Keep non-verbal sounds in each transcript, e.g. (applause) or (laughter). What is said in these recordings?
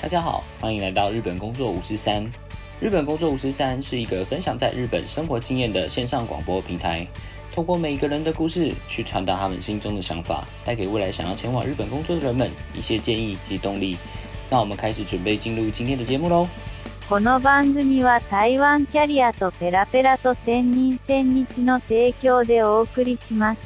大家好，欢迎来到日本工作五十三。日本工作五十三是一个分享在日本生活经验的线上广播平台，透过每一个人的故事，去传达他们心中的想法，带给未来想要前往日本工作的人们一些建议及动力。那我们开始准备进入今天的节目喽。この番組は台湾キャリアとペラペラと千人千日の提供でお送りします。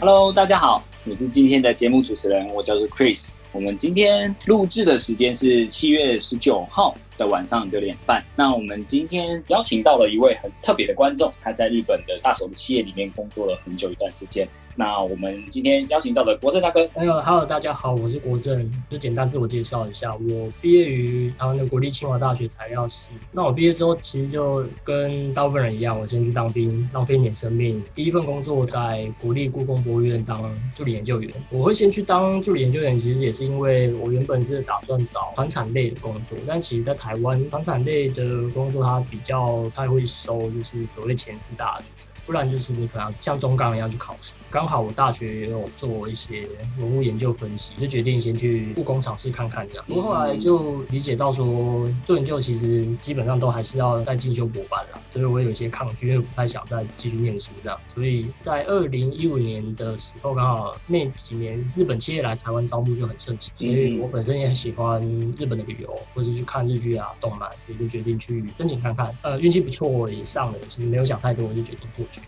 Hello，大家好， 我是今天的节目主持人，我叫做 Chris。我们今天录制的时间是七月十九号的晚上九点半。那我们今天邀请到了一位很特别的观众，他在日本的大手的企业里面工作了很久一段时间。那我们今天邀请到的国政大哥，哎呦，Hello，大家好，我是国政，就简单自我介绍一下，我毕业于台湾的国立清华大学材料系。那我毕业之后，其实就跟大部分人一样，我先去当兵，浪费一年生命。第一份工作在国立故宫博物院当助理研究员。我会先去当助理研究员，其实也是因为我原本是打算找传产类的工作，但其实在台湾房产类的工作，它比较它会收，就是所谓前四大学生。不然就是你可能像中钢一样去考试。刚好我大学也有做一些文物研究分析，就决定先去故宫尝试看看这样。不过后来就理解到说，做研究其实基本上都还是要再进修博班啦，所以我有一些抗拒，因为不太想再继续念书这样。所以在二零一五年的时候，刚好那几年日本企业来台湾招募就很盛行，所以我本身也很喜欢日本的旅游，或者去看日剧啊、动漫，所以就决定去申请看看。呃，运气不错也上了，其实没有想太多，我就决定过去。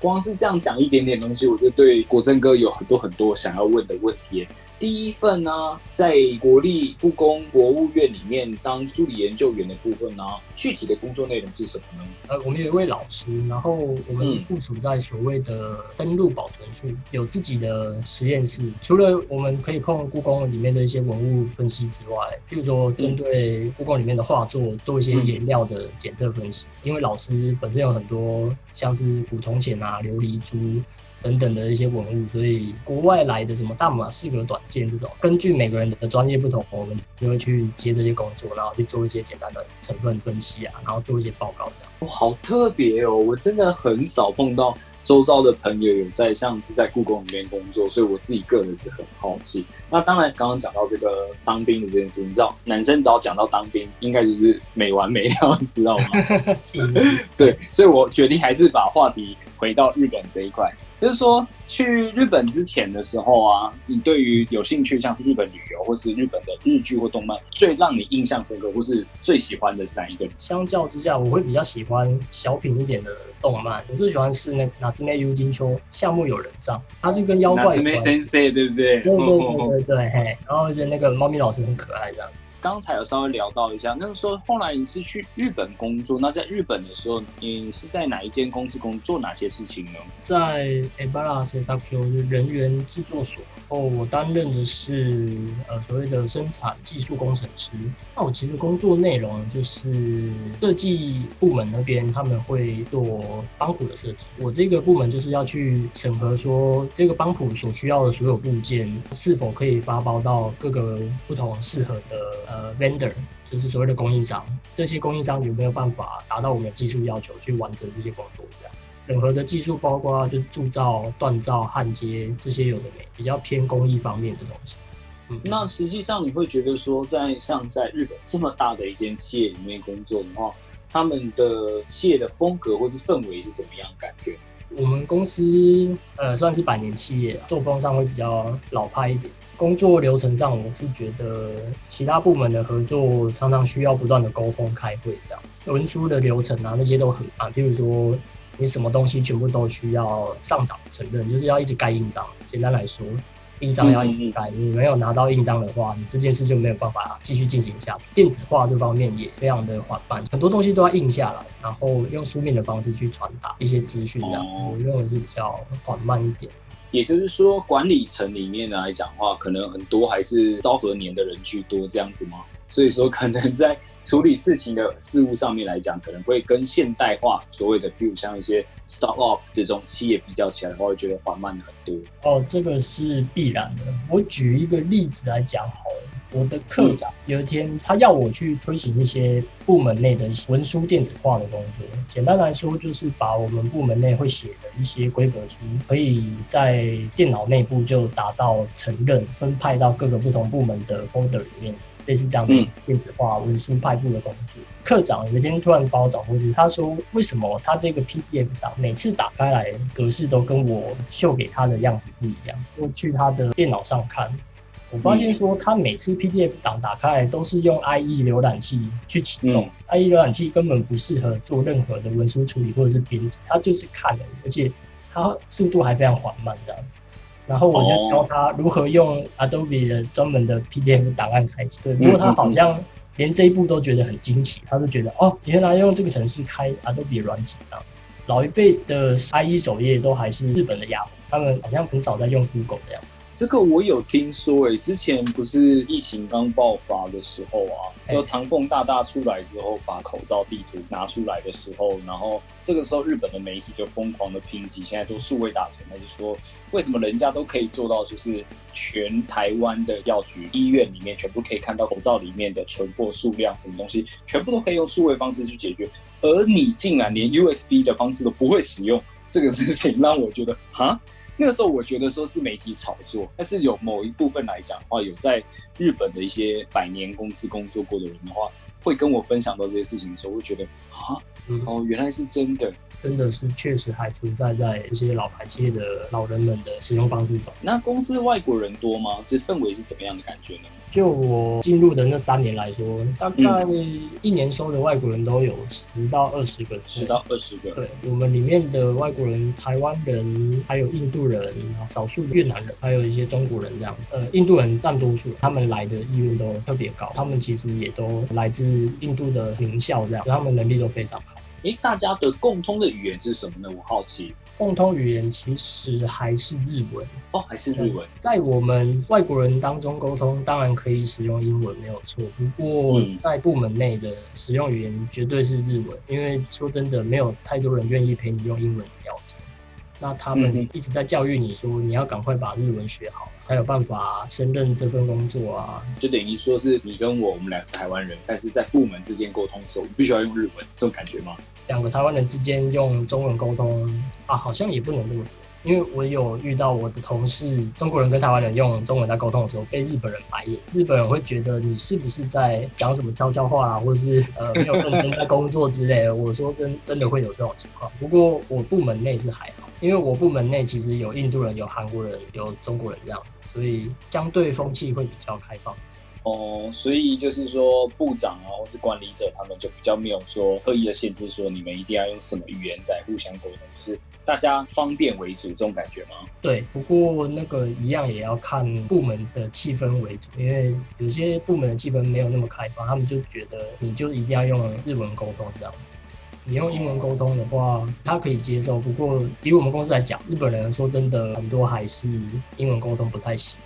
光是这样讲一点点东西，我就对国政哥有很多很多想要问的问题。第一份呢，在国立故宫博物院里面当助理研究员的部分呢，具体的工作内容是什么呢？呃，我们有一位老师，然后我们部署在所谓的登录保存处，有自己的实验室。除了我们可以碰故宫里面的一些文物分析之外，譬如说针对故宫里面的画作做一些颜料的检测分析，因为老师本身有很多像是古铜钱啊、琉璃珠。等等的一些文物，所以国外来的什么大马士革短剑这种，根据每个人的专业不同，我们就会去接这些工作，然后去做一些简单的成分分析啊，然后做一些报告这样。哦，好特别哦！我真的很少碰到周遭的朋友有在像是在故宫里面工作，所以我自己个人是很好奇。那当然，刚刚讲到这个当兵的这件事情，你知道，男生只要讲到当兵，应该就是没完没了，你 (laughs) 知道吗？(laughs) 是，(laughs) 对，所以我决定还是把话题回到日本这一块。就是说，去日本之前的时候啊，你对于有兴趣像日本旅游，或是日本的日剧或动漫，最让你印象深刻，或是最喜欢的是哪一个？相较之下，我会比较喜欢小品一点的动漫。我最喜欢是那《哪只妹幽金秋》，夏目友人帐，它是跟妖怪有关。哪只妹 Sensei 对不对？对对对对对，嘿。然后觉得那个猫咪老师很可爱，这样子。刚才有稍微聊到一下，那个时候后来你是去日本工作，那在日本的时候，你是在哪一间公司工作哪些事情呢？在 Ebara s e s a Q 就人员制作所，哦，我担任的是呃所谓的生产技术工程师。那我其实工作内容就是设计部门那边他们会做帮谱的设计，我这个部门就是要去审核说这个帮谱所需要的所有部件是否可以发包到各个不同适合的。呃，vendor 就是所谓的供应商，这些供应商有没有办法达到我们的技术要求去完成这些工作？这样，任何的技术包括就是铸造、锻造、焊接这些有的没，比较偏工艺方面的东西。嗯，那实际上你会觉得说，在像在日本这么大的一间企业里面工作的话，他们的企业的风格或是氛围是怎么样感觉？我们公司呃算是百年企业，作风上会比较老派一点。工作流程上，我是觉得其他部门的合作常常需要不断的沟通、开会这样，文书的流程啊那些都很慢。譬如说，你什么东西全部都需要上档承认，就是要一直盖印章。简单来说，印章要一直盖，你没有拿到印章的话，你这件事就没有办法继续进行下去。电子化这方面也非常的缓慢，很多东西都要印下来，然后用书面的方式去传达一些资讯，这样我认为是比较缓慢一点。也就是说，管理层里面来讲话，可能很多还是昭和年的人居多，这样子吗？所以说，可能在处理事情的事物上面来讲，可能会跟现代化所谓的，比如像一些 startup 这种企业比较起来的话，会觉得缓慢很多。哦，这个是必然的。我举一个例子来讲好了。我的课长有一天他要我去推行一些部门内的文书电子化的工作。简单来说，就是把我们部门内会写的一些规格书，可以在电脑内部就达到承认，分派到各个不同部门的 folder 里面。类似这样的电子化文书派布的工作，课长有一天突然把我找过去，他说：“为什么他这个 PDF 档每次打开来格式都跟我秀给他的样子不一样？”我去他的电脑上看，我发现说他每次 PDF 档打开来都是用 IE 浏览器去启动，IE 浏览器根本不适合做任何的文书处理或者是编辑，它就是看的，而且它速度还非常缓慢这样子。然后我就教他如何用 Adobe 的专门的 PDF 档案开启。对，不过他好像连这一步都觉得很惊奇，他就觉得哦，原来用这个程式开 Adobe 软体这样子。老一辈的 IE 首页都还是日本的雅虎，他们好像很少在用 Google 的样子。这个我有听说诶，之前不是疫情刚爆发的时候啊，就唐凤大大出来之后，把口罩地图拿出来的时候，然后这个时候日本的媒体就疯狂的抨击，现在做数位大城，他就说为什么人家都可以做到，就是全台湾的药局、医院里面全部可以看到口罩里面的存货数量，什么东西全部都可以用数位方式去解决，而你竟然连 USB 的方式都不会使用，这个事情让我觉得哈。那个时候我觉得说是媒体炒作，但是有某一部分来讲的话，有在日本的一些百年公司工作过的人的话，会跟我分享到这些事情的时候，会觉得啊，哦，原来是真的。真的是确实还存在在这些老牌企业的老人们的使用方式中。那公司外国人多吗？这氛围是怎么样的感觉呢？就我进入的那三年来说，大概一年收的外国人都有十到二十个。十到二十个。对，我们里面的外国人，台湾人，还有印度人，少数越南人，还有一些中国人这样。呃，印度人占多数，他们来的意愿都特别高。他们其实也都来自印度的名校这样，他们能力都非常好。诶，大家的共通的语言是什么呢？我好奇。共通语言其实还是日文哦，还是日文。在我们外国人当中沟通，当然可以使用英文，没有错。不过在部门内的使用语言绝对是日文，因为说真的，没有太多人愿意陪你用英文聊天。那他们一直在教育你说，你要赶快把日文学好，才有办法胜任这份工作啊。就等于说是你跟我，我们俩是台湾人，但是在部门之间沟通的时候，必须要用日文，这种感觉吗？两个台湾人之间用中文沟通啊，好像也不能这么说，因为我有遇到我的同事，中国人跟台湾人用中文在沟通的时候，被日本人白眼。日本人会觉得你是不是在讲什么悄悄话啊，或者是呃没有认真在工作之类的。我说真真的会有这种情况，不过我部门内是还好，因为我部门内其实有印度人、有韩国人、有中国人这样子，所以相对风气会比较开放。哦，所以就是说，部长啊，或是管理者，他们就比较没有说刻意的限制，说你们一定要用什么语言在互相沟通，就是大家方便为主这种感觉吗？对，不过那个一样也要看部门的气氛为主，因为有些部门的气氛没有那么开放，他们就觉得你就一定要用日文沟通这样子。你用英文沟通的话，他可以接受。不过以我们公司来讲，日本人说真的很多还是英文沟通不太行。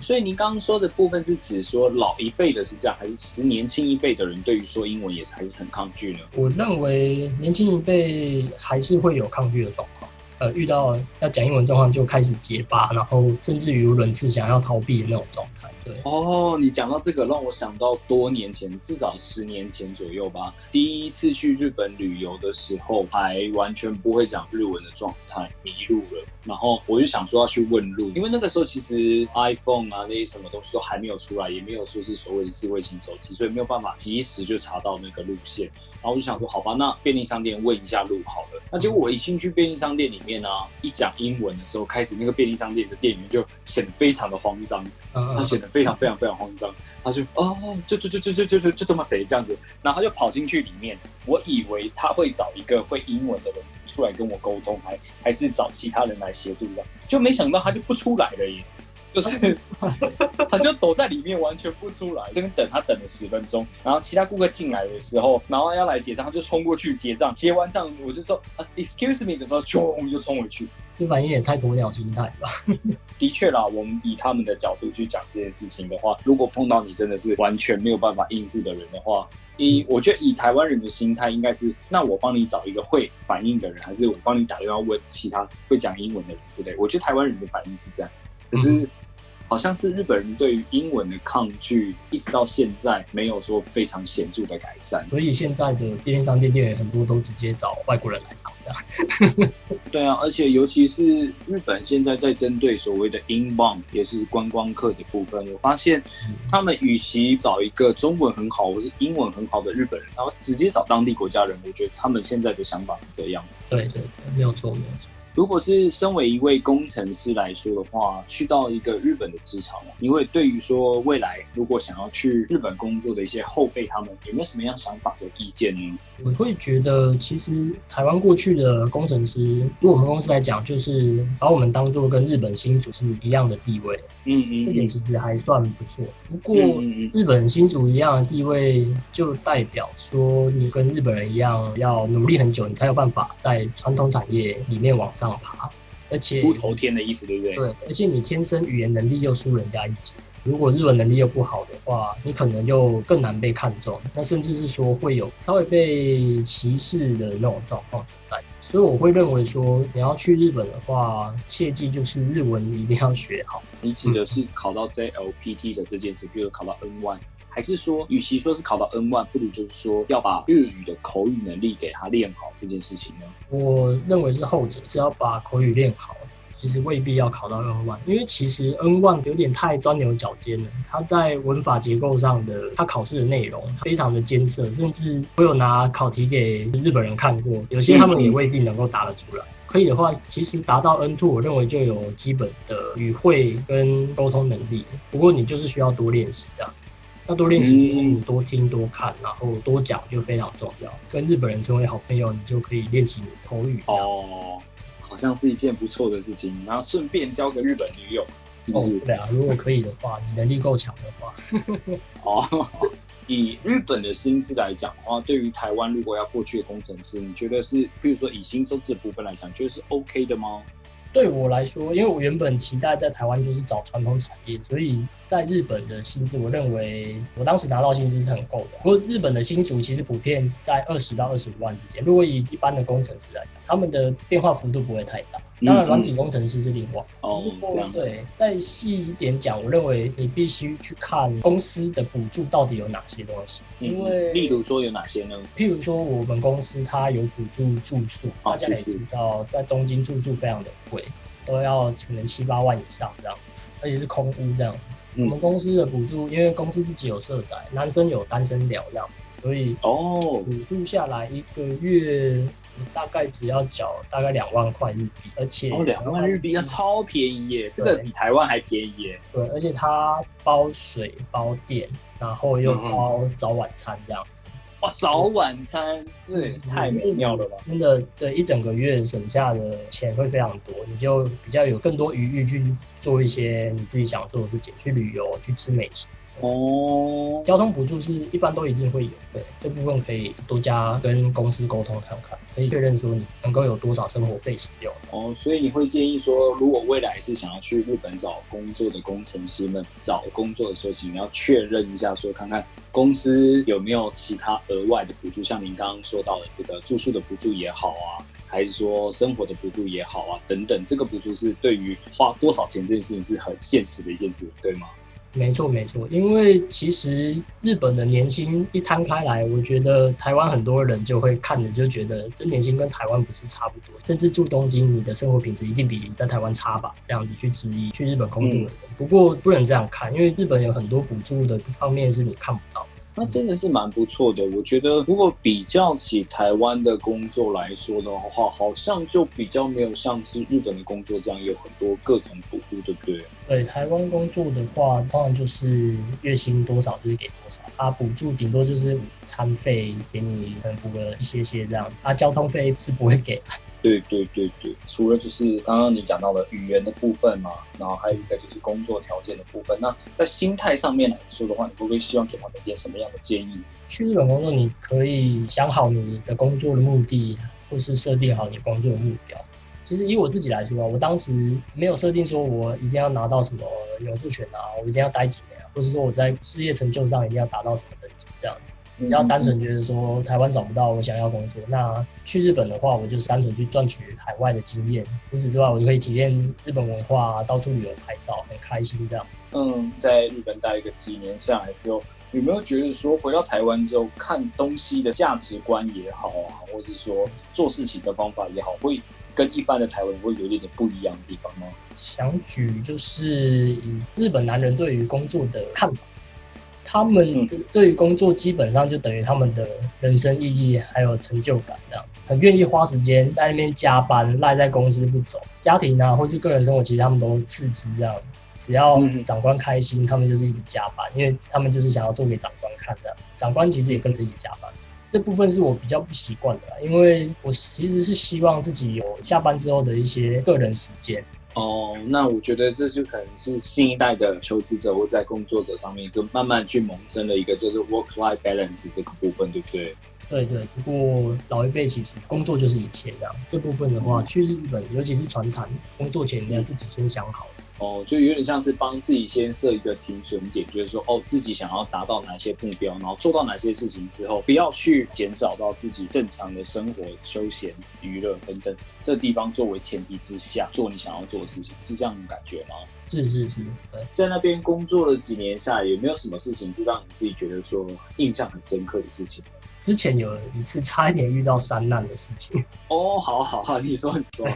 所以您刚刚说的部分是指说老一辈的是这样，还是其实年轻一辈的人对于说英文也是还是很抗拒呢？我认为年轻一辈还是会有抗拒的状况，呃，遇到要讲英文状况就开始结巴，然后甚至于轮次想要逃避的那种状态。对哦，你讲到这个，让我想到多年前，至少十年前左右吧。第一次去日本旅游的时候，还完全不会讲日文的状态，迷路了。然后我就想说要去问路，因为那个时候其实 iPhone 啊那些什么东西都还没有出来，也没有说是所谓的智慧型手机，所以没有办法及时就查到那个路线。然后我就想说，好吧，那便利商店问一下路好了。那结果我一进去便利商店里面呢，一讲英文的时候，开始那个便利商店的店员就显得非常的慌张，他显得非常非常非常慌张，他就哦，就就就就就就就这么得这样子，然后他就跑进去里面，我以为他会找一个会英文的人。出来跟我沟通，还还是找其他人来协助的，就没想到他就不出来了耶，就是 (laughs) 他就躲在里面，完全不出来，那边等他等了十分钟，然后其他顾客进来的时候，然后要来结账，他就冲过去结账，结完账我就说啊，excuse me 的时候，冲就冲回去，这反应也太鸵鸟心态吧？的确啦，我们以他们的角度去讲这件事情的话，如果碰到你真的是完全没有办法应付的人的话。一，我觉得以台湾人的心态，应该是那我帮你找一个会反应的人，还是我帮你打电话问其他会讲英文的人之类。我觉得台湾人的反应是这样，可是好像是日本人对于英文的抗拒，一直到现在没有说非常显著的改善。所以现在的便利商店店员很多都直接找外国人来当这样。(laughs) 对啊，而且尤其是日本现在在针对所谓的 inbound，也是观光客的部分，我发现他们与其找一个中文很好或是英文很好的日本人，他们直接找当地国家人。我觉得他们现在的想法是这样。对对对，没有错没有错。如果是身为一位工程师来说的话，去到一个日本的职场，你会对于说未来如果想要去日本工作的一些后辈，他们有没有什么样想法和意见呢？我会觉得，其实台湾过去的工程师，对我们公司来讲，就是把我们当做跟日本新主是一样的地位。嗯嗯，这点其实还算不错。不过，日本新主一样的地位，就代表说你跟日本人一样，要努力很久，你才有办法在传统产业里面往上爬。而且，出头天的意思，对不对？对，而且你天生语言能力又输人家一截。如果日文能力又不好的话，你可能就更难被看中，那甚至是说会有稍微被歧视的那种状况存在。所以我会认为说，你要去日本的话，切记就是日文一定要学好。你指的是考到 JLPT 的这件事，比如考到 N1，还是说，与其说是考到 N1，不如就是说要把日语的口语能力给他练好这件事情呢？我认为是后者，是要把口语练好。其实未必要考到 N one，因为其实 N one 有点太钻牛角尖了。它在文法结构上的，它考试的内容非常的艰涩，甚至我有拿考题给日本人看过，有些他们也未必能够答得出来。可以的话，其实达到 N two，我认为就有基本的语汇跟沟通能力。不过你就是需要多练习这样。那多练习就是你多听多看，然后多讲就非常重要。跟日本人成为好朋友，你就可以练习口语。哦。好像是一件不错的事情，然后顺便交个日本女友，是不是？对啊，如果可以的话，你能力够强的话。(laughs) 哦，以日本的薪资来讲的话，对于台湾如果要过去的工程师，你觉得是，比如说以薪收这部分来讲，觉得是 OK 的吗？对我来说，因为我原本期待在台湾就是找传统产业，所以在日本的薪资，我认为我当时拿到薪资是很够的。不过日本的新竹其实普遍在二十到二十五万之间。如果以一般的工程师来讲，他们的变化幅度不会太大。当然，软体工程师是另外。哦，这样对，再细一点讲，我认为你必须去看公司的补助到底有哪些东西。因为，例如说有哪些呢？譬如说，我们公司它有补助住宿，大家也知道，在东京住宿非常的贵，都要可能七八万以上这样子，而且是空屋这样。我们公司的补助，因为公司自己有社宅，男生有单身寮这样子，所以哦，补助下来一个月。大概只要缴大概两万块日币，而且两万日币那超便宜耶，这个比台湾还便宜耶。对，而且它包水包电，然后又包早晚餐这样子。哇，早晚餐这是太美妙了吧！真的，对一整个月省下的钱会非常多，你就比较有更多余裕去做一些你自己想做的事情，去旅游，去吃美食。哦，交通补助是一般都一定会有，对这部分可以多加跟公司沟通看看，可以确认说你能够有多少生活费使用。哦，所以你会建议说，如果未来是想要去日本找工作的工程师们找工作的时候，请你要确认一下，说看看公司有没有其他额外的补助，像您刚刚说到的这个住宿的补助也好啊，还是说生活的补助也好啊，等等，这个补助是对于花多少钱这件事情是很现实的一件事，对吗？没错，没错，因为其实日本的年薪一摊开来，我觉得台湾很多人就会看着就觉得这年薪跟台湾不是差不多，甚至住东京，你的生活品质一定比在台湾差吧？这样子去质疑去日本工作的人，不过不能这样看，因为日本有很多补助的方面是你看不到。那真的是蛮不错的，我觉得如果比较起台湾的工作来说的话，好像就比较没有像是日本的工作这样有很多各种补助，对不对？对，台湾工作的话，当然就是月薪多少就是给多少，啊，补助顶多就是餐费给你补个一些些这样子，啊，交通费是不会给。对对对对，除了就是刚刚你讲到的语言的部分嘛，然后还有一个就是工作条件的部分。那在心态上面来说的话，你会不会希望给他们一点什么样的建议？去日本工作，你可以想好你的工作的目的，或是设定好你工作的目标。其实以我自己来说啊，我当时没有设定说我一定要拿到什么永住权啊，我一定要待几年，或者说我在事业成就上一定要达到什么等级这样子。比较单纯觉得说台湾找不到我想要工作，那去日本的话，我就是单纯去赚取海外的经验。除此之外，我就可以体验日本文化，到处旅游拍照，很开心这样。嗯，在日本待一个几年下来之后，有没有觉得说回到台湾之后看东西的价值观也好啊，或是说做事情的方法也好，会跟一般的台湾人会有一点不一样的地方吗？想举就是以日本男人对于工作的看法。他们对于工作基本上就等于他们的人生意义还有成就感这样，很愿意花时间在那边加班赖在公司不走，家庭啊或是个人生活其实他们都刺激这样，只要长官开心，他们就是一直加班，因为他们就是想要做给长官看这样子，长官其实也跟着一起加班，这部分是我比较不习惯的，因为我其实是希望自己有下班之后的一些个人时间。哦，那我觉得这就可能是新一代的求职者或在工作者上面，就慢慢去萌生了一个就是 work-life balance 这个部分，对不对？对对。不过老一辈其实工作就是一切这样，这部分的话，去日本尤其是船厂，工作前你要自己先想好。哦，就有点像是帮自己先设一个停损点，就是说，哦，自己想要达到哪些目标，然后做到哪些事情之后，不要去减少到自己正常的生活、休闲、娱乐等等这地方作为前提之下做你想要做的事情，是这样的感觉吗？是是是，在那边工作了几年下来，有没有什么事情就让你自己觉得说印象很深刻的事情？之前有一次差一点遇到山难的事情。哦，好好好，你说你说。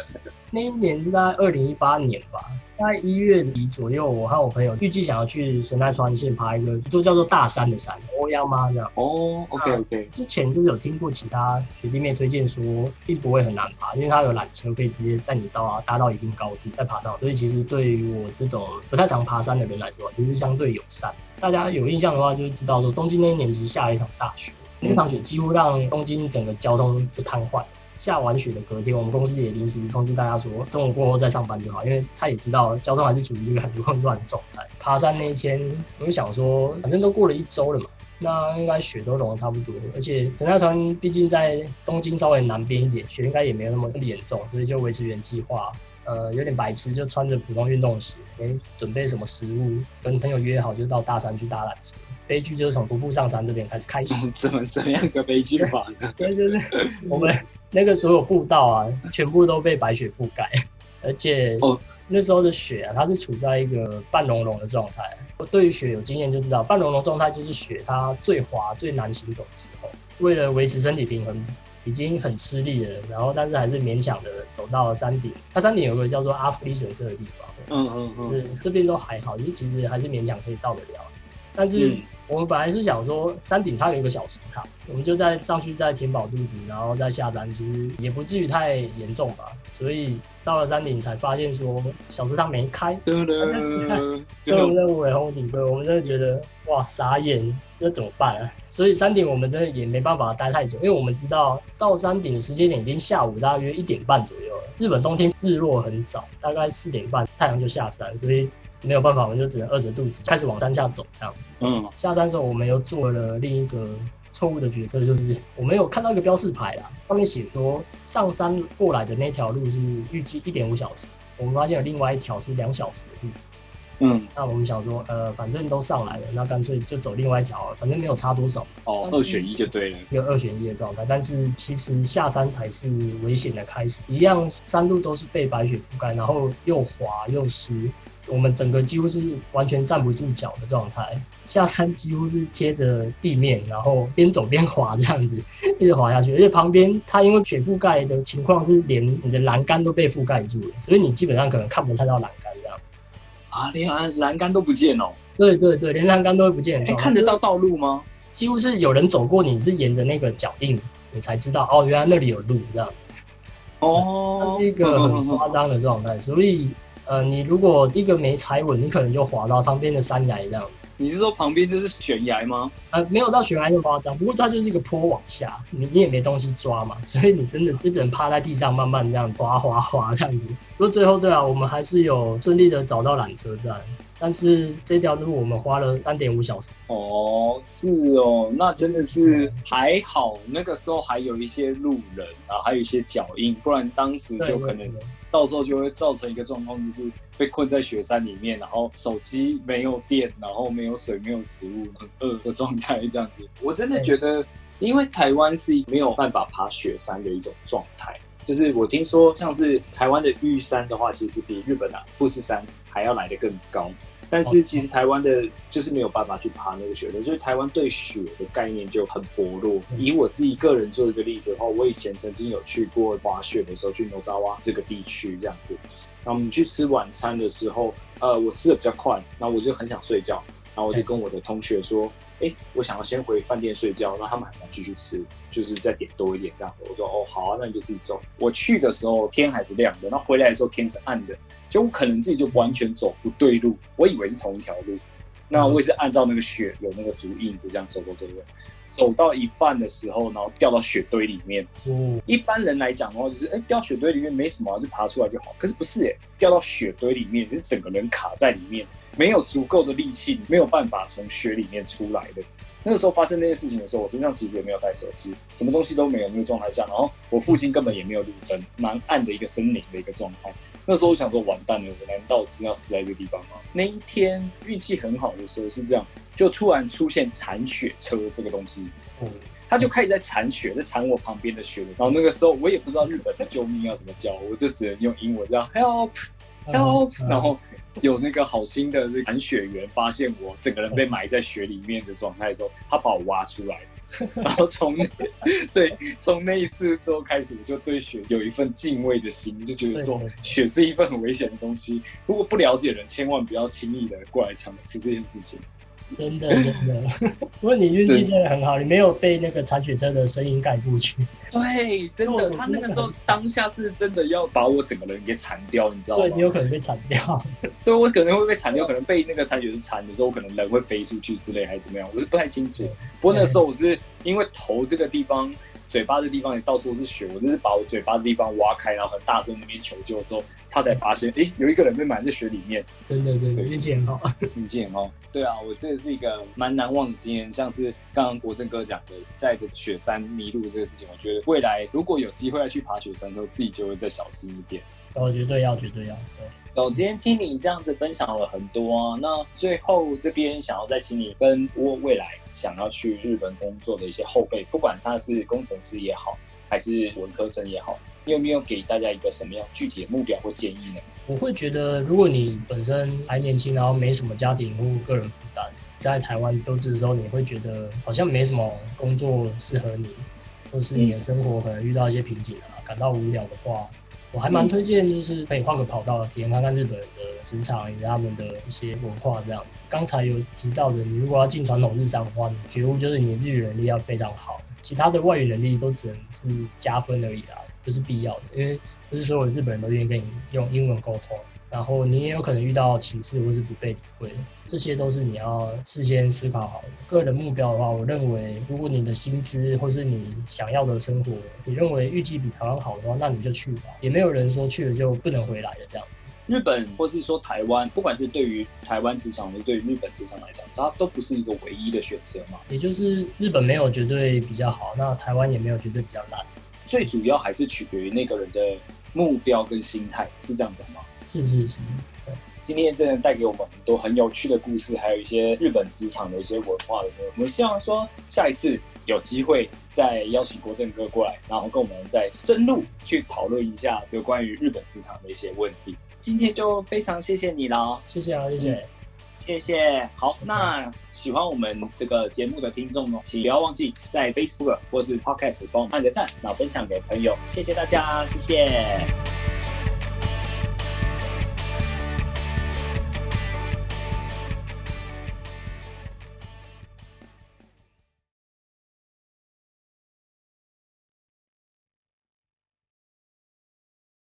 (laughs) 那一年是在二零一八年吧。在一月底左右，我和我朋友预计想要去神奈川县爬一个就叫做大山的山，欧亚吗？这样。哦，OK OK。之前就是有听过其他学弟妹推荐说，并不会很难爬，因为它有缆车可以直接带你到啊，搭到一定高度再爬上。所以其实对于我这种不太常爬山的人来说，其实相对友善。大家有印象的话，就会知道说，东京那一年其实下了一场大雪，那场雪几乎让东京整个交通就瘫痪。下完雪的隔天，我们公司也临时通知大家说，中午过后再上班就好，因为他也知道交通还是处于一个很混乱的状态。爬山那一天，我就想说，反正都过了一周了嘛，那应该雪都融的差不多，而且神奈川毕竟在东京稍微南边一点，雪应该也没有那么严重，所以就维持原计划。呃，有点白痴，就穿着普通运动鞋，没准备什么食物，跟朋友约好就到大山去搭缆车。悲剧就是从徒步上山这边开始开始。(laughs) 怎么怎样个悲剧法呢？对，就是我们那个所有步道啊，全部都被白雪覆盖，(laughs) 而且哦，那时候的雪啊，它是处在一个半融融的状态。我对于雪有经验就知道，半融融状态就是雪它最滑、最难行走的时候。为了维持身体平衡，已经很吃力了，然后但是还是勉强的走到了山顶。它山顶有个叫做阿弗利神社的地方，嗯嗯嗯，是这边都还好，其实还是勉强可以到得了。但是我们本来是想说，山顶它有一个小石塔，我们就在上去再填饱肚子，然后再下山，其实也不至于太严重吧。所以到了山顶才发现说，小石塔没开，(laughs) 任务任务为红顶，对我们真的觉得哇傻眼，那怎么办啊？所以山顶我们真的也没办法待太久，因为我们知道到山顶的时间点已经下午大约一点半左右了。日本冬天日落很早，大概四点半太阳就下山，所以。没有办法，我们就只能饿着肚子开始往山下走，这样子。嗯，下山之后，我们又做了另一个错误的决策，就是我们有看到一个标示牌啦，上面写说上山过来的那条路是预计一点五小时，我们发现有另外一条是两小时的路。嗯，那我们想说，呃，反正都上来了，那干脆就走另外一条，反正没有差多少。哦，二选一就对了，一个二选一的状态。但是其实下山才是危险的开始，一样山路都是被白雪覆盖，然后又滑又湿。我们整个几乎是完全站不住脚的状态，下山几乎是贴着地面，然后边走边滑这样子，一直滑下去。而且旁边它因为雪覆盖的情况是连你的栏杆都被覆盖住了，所以你基本上可能看不太到栏杆这样子。啊，连栏栏杆都不见哦？对对对，连栏杆都会不见。哎，看得到道路吗？几乎是有人走过，你是沿着那个脚印，你才知道哦，原来那里有路这样子。哦，(laughs) 它是一个很夸张的状态，所以。呃，你如果一个没踩稳，你可能就滑到旁边的山崖这样子。你是说旁边就是悬崖吗？呃，没有到悬崖那么夸张，不过它就是一个坡往下，你你也没东西抓嘛，(laughs) 所以你真的就只能趴在地上慢慢这样滑滑滑这样子。不过最后对啊，我们还是有顺利的找到缆车站，但是这条路我们花了三点五小时。哦，是哦，那真的是还好，那个时候还有一些路人，然后还有一些脚印，不然当时就可能到时候就会造成一个状况，就是被困在雪山里面，然后手机没有电，然后没有水、没有食物，很饿的状态这样子。我真的觉得，因为台湾是没有办法爬雪山的一种状态。就是我听说，像是台湾的玉山的话，其实比日本的富士山还要来得更高。但是其实台湾的就是没有办法去爬那个雪的，所以台湾对雪的概念就很薄弱。以我自己个人做一个例子的话，我以前曾经有去过滑雪的时候，去诺扎瓦这个地区这样子。然后我们去吃晚餐的时候，呃，我吃的比较快，然后我就很想睡觉，然后我就跟我的同学说。哎，我想要先回饭店睡觉，那他们还想继续吃，就是再点多一点这样。我说哦好啊，那你就自己走。我去的时候天还是亮的，那回来的时候天是暗的，就我可能自己就完全走不对路，我以为是同一条路，那我也是按照那个雪有那个足印子这样走走走走，走到一半的时候，然后掉到雪堆里面。嗯，一般人来讲的话，就是哎掉雪堆里面没什么，就爬出来就好。可是不是哎，掉到雪堆里面，你是整个人卡在里面。没有足够的力气，没有办法从雪里面出来的。那个时候发生那件事情的时候，我身上其实也没有带手机，什么东西都没有那个状态下，然后我附近根本也没有路灯，蛮暗的一个森林的一个状态。那时候我想说，完蛋了，我难道真的要死在这个地方吗？那一天运气很好的时候是这样，就突然出现铲雪车这个东西，嗯，他就开始在铲雪，在铲我旁边的雪。然后那个时候我也不知道日本的救命要怎么叫，我就只能用英文这样 help help，然后。有那个好心的铲雪员发现我整个人被埋在雪里面的状态的时候，他把我挖出来，(laughs) 然后从对从那一次之后开始，我就对雪有一份敬畏的心，就觉得说雪是一份很危险的东西，如果不了解人，千万不要轻易的过来尝试这件事情。真的真的，不过你运气真的很好，你没有被那个铲雪车的声音盖过去。对，真的，他那个时候当下是真的要把我整个人给铲掉，你知道吗？对你有可能被铲掉。(laughs) 对我可能会被铲掉，可能被那个铲雪车铲的时候，我可能人会飞出去之类，还是怎么样，我是不太清楚。不过那时候我是因为头这个地方。嘴巴的地方也到处都是血，我就是把我嘴巴的地方挖开，然后很大声那边求救之后，他才发现，哎，有一个人被埋在雪里面。真的，真的运气很好，运气很好。对啊，我这个是一个蛮难忘的经验，像是刚刚国正哥讲的，在这雪山迷路这个事情，我觉得未来如果有机会要去爬雪山的时候，自己就会再小心一点。哦，绝对要，绝对要。对，走，今天听你这样子分享了很多，啊那最后这边想要再请你跟我未来想要去日本工作的一些后辈，不管他是工程师也好，还是文科生也好，你有没有给大家一个什么样具体的目标或建议呢？我会觉得，如果你本身还年轻，然后没什么家庭或个人负担，在台湾都职的时候，你会觉得好像没什么工作适合你，或是你的生活可能遇到一些瓶颈啊，感到无聊的话。我还蛮推荐，就是可以换个跑道，体验看看日本的职场以及他们的一些文化这样子。刚才有提到的，你如果要进传统日商的话，你觉悟就是你的日语能力要非常好，其他的外语能力都只能是加分而已啦，不是必要的。因为不是所有日本人都愿意跟你用英文沟通。然后你也有可能遇到歧视或是不被理会，这些都是你要事先思考好的。个人目标的话，我认为如果你的薪资或是你想要的生活，你认为预计比台湾好的话，那你就去吧。也没有人说去了就不能回来的这样子。日本或是说台湾，不管是对于台湾职场，或对于日本职场来讲，它都不是一个唯一的选择嘛。也就是日本没有绝对比较好，那台湾也没有绝对比较烂。最主要还是取决于那个人的目标跟心态，是这样讲吗？是是是，今天真的带给我们很多很有趣的故事，还有一些日本职场的一些文化的。我们希望说下一次有机会再邀请国政哥过来，然后跟我们再深入去讨论一下有关于日本职场的一些问题。今天就非常谢谢你了，谢谢啊，谢谢，谢谢。好，那喜欢我们这个节目的听众呢，请不要忘记在 Facebook 或是 Podcast 帮我们按个赞，然后分享给朋友。谢谢大家，谢谢。